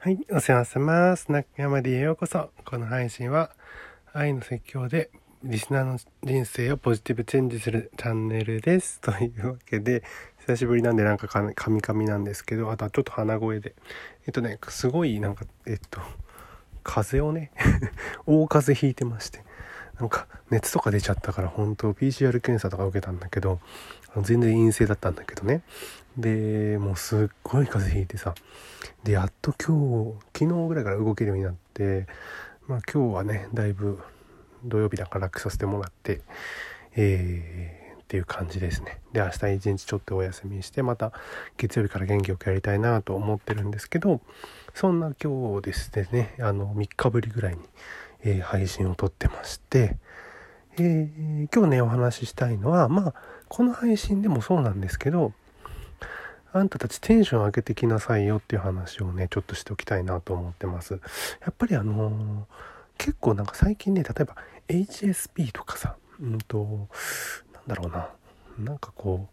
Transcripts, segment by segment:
はい、お世話様ます。中山でへようこそ。この配信は、愛の説教で、リスナーの人生をポジティブチェンジするチャンネルです。というわけで、久しぶりなんでなんかカミカミなんですけど、あとはちょっと鼻声で。えっとね、すごいなんか、えっと、風邪をね、大風邪ひいてまして。なんか熱とか出ちゃったから本当 PCR 検査とか受けたんだけど全然陰性だったんだけどねでもうすっごい風邪ひいてさ。でやっと今日昨日ぐらいから動けるようになってまあ今日はねだいぶ土曜日だから楽させてもらってえー、っていう感じですね。で明日一日ちょっとお休みしてまた月曜日から元気よくやりたいなと思ってるんですけどそんな今日ですねあの3日ぶりぐらいにえー、配信を撮ってまして、えー、今日ねお話ししたいのはまあこの配信でもそうなんですけどあんたたちテンション上げてきなさいよっていう話をねちょっとしておきたいなと思ってます。やっぱりあのー、結構なんか最近ね例えば HSP とかさうんとなんだろうななんかこ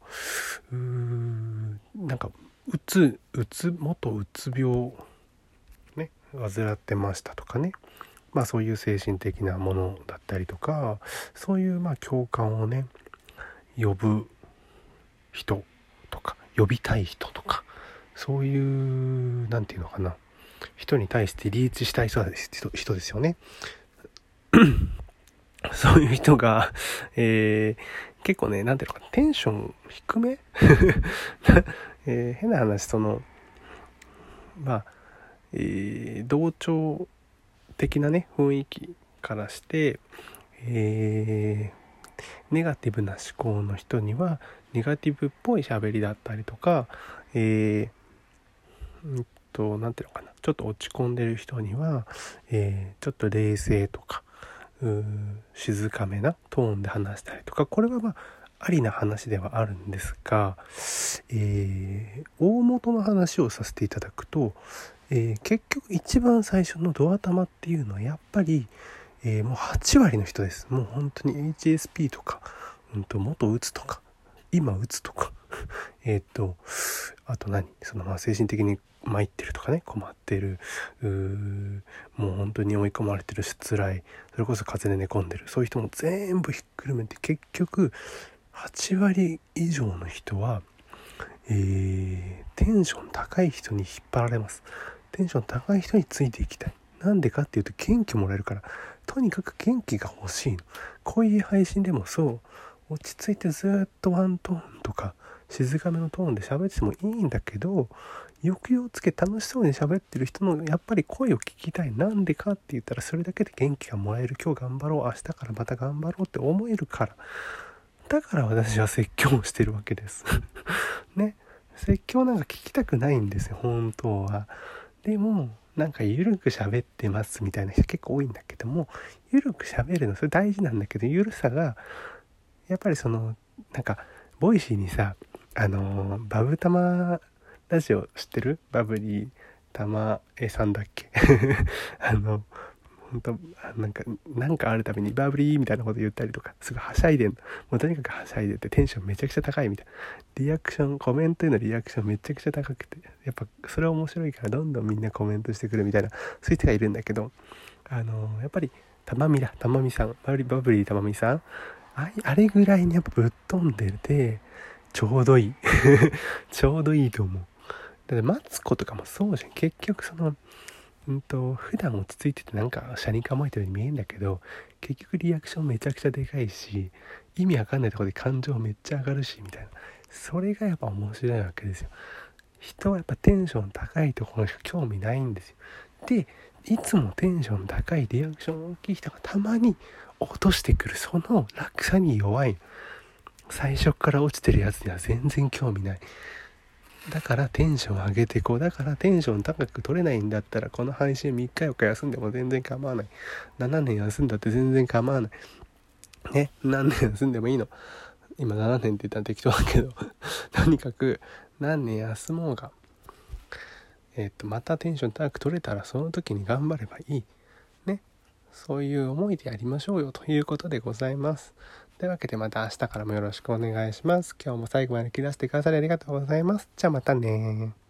ううーんなんかうつうつ元うつ病ね患ってましたとかね。まあそういう精神的なものだったりとかそういうまあ共感をね呼ぶ人呼びたい人とかそういう何て言うのかな人に対してリーチしたい人です人ですよね。そういう人が、えー、結構ね、なんていうのか、テンション低め、えー、変な話、その、まあ、えー、同調的なね雰囲気からして、えー、ネガティブな思考の人にはネガティブっぽい喋りだったりとか、えー、うんと何ていうのかな。ちょっと落ち込んでる人には、えー、ちょっと冷静とか静かめなトーンで話したりとかこれはまあありな話ではあるんですが、えー、大元の話をさせていただくと、えー、結局一番最初のドア玉っていうのはやっぱり、えー、もう8割の人です。もう本当に HSP とか、うんと元うつとか、今うつとか、えっと、あと何？そのまあ精神的に参ってるとかね、困ってる、もう本当に追い込まれてるし辛い、それこそ風邪で寝込んでる、そういう人も全部ひっくるめて結局8割以上の人は、えー、テンション高い人に引っ張られます。テンション高い人についていきたい。なんでかっていうと元気もらえるから、とにかく元気が欲しいの。こういう配信でもそう、落ち着いてずっとワントーンとか、静かめのトーンで喋ってもいいんだけど、抑揚つけ楽しそうに喋ってる人のやっぱり声を聞きたい。なんでかって言ったらそれだけで元気がもらえる。今日頑張ろう。明日からまた頑張ろうって思えるから。だから私は説教をしてるわけです。ね。説教なんか聞きたくないんですよ、本当は。でもなんか緩く喋ってますみたいな人結構多いんだけども緩く喋るのそれ大事なんだけど緩さがやっぱりそのなんかボイシーにさあのバブタマラジオ知ってる？バブリーたまえさんだっけ？あの本当なんかなんかあるたびにバブリーみたいなこと言ったりとかすぐはしゃいでんもうとにかくはしゃいでてテンションめちゃくちゃ高いみたいな。リアクションコメントへのリアクションめちゃくちゃ高くてやっぱそれは面白いからどんどんみんなコメントしてくるみたいなそういう人がいるんだけどあのやっぱりたまみだたまみさんバブリバブリーたまみさんあれぐらいにやっぱぶっ飛んでてちょうどいい。ちょうどいいと思う。だってマツコとかもそうじゃん。結局そのうんと普段落ち着いててなんか車に構えてるように見えるんだけど結局リアクションめちゃくちゃでかいし意味わかんないとこで感情めっちゃ上がるしみたいな。それがやっぱ面白いわけですよ。人はやっぱテンション高いところしか興味ないんですよ。でいつもテンション高いリアクション大きい人がたまに落としてくる。その落差に弱い。最初から落ちてるやつには全然興味ない。だからテンション上げてこう。だからテンション高く取れないんだったら、この配信3日4日休んでも全然構わない。7年休んだって全然構わない。ね、何年休んでもいいの。今7年って言ったら適当だけどとにかく何年休もうが、えっ、と、またテンション高く取れたらその時に頑張ればいい。ね。そういう思いでやりましょうよということでございます。というわけでまた明日からもよろしくお願いします。今日も最後まで聞き出してくださりありがとうございます。じゃあまたね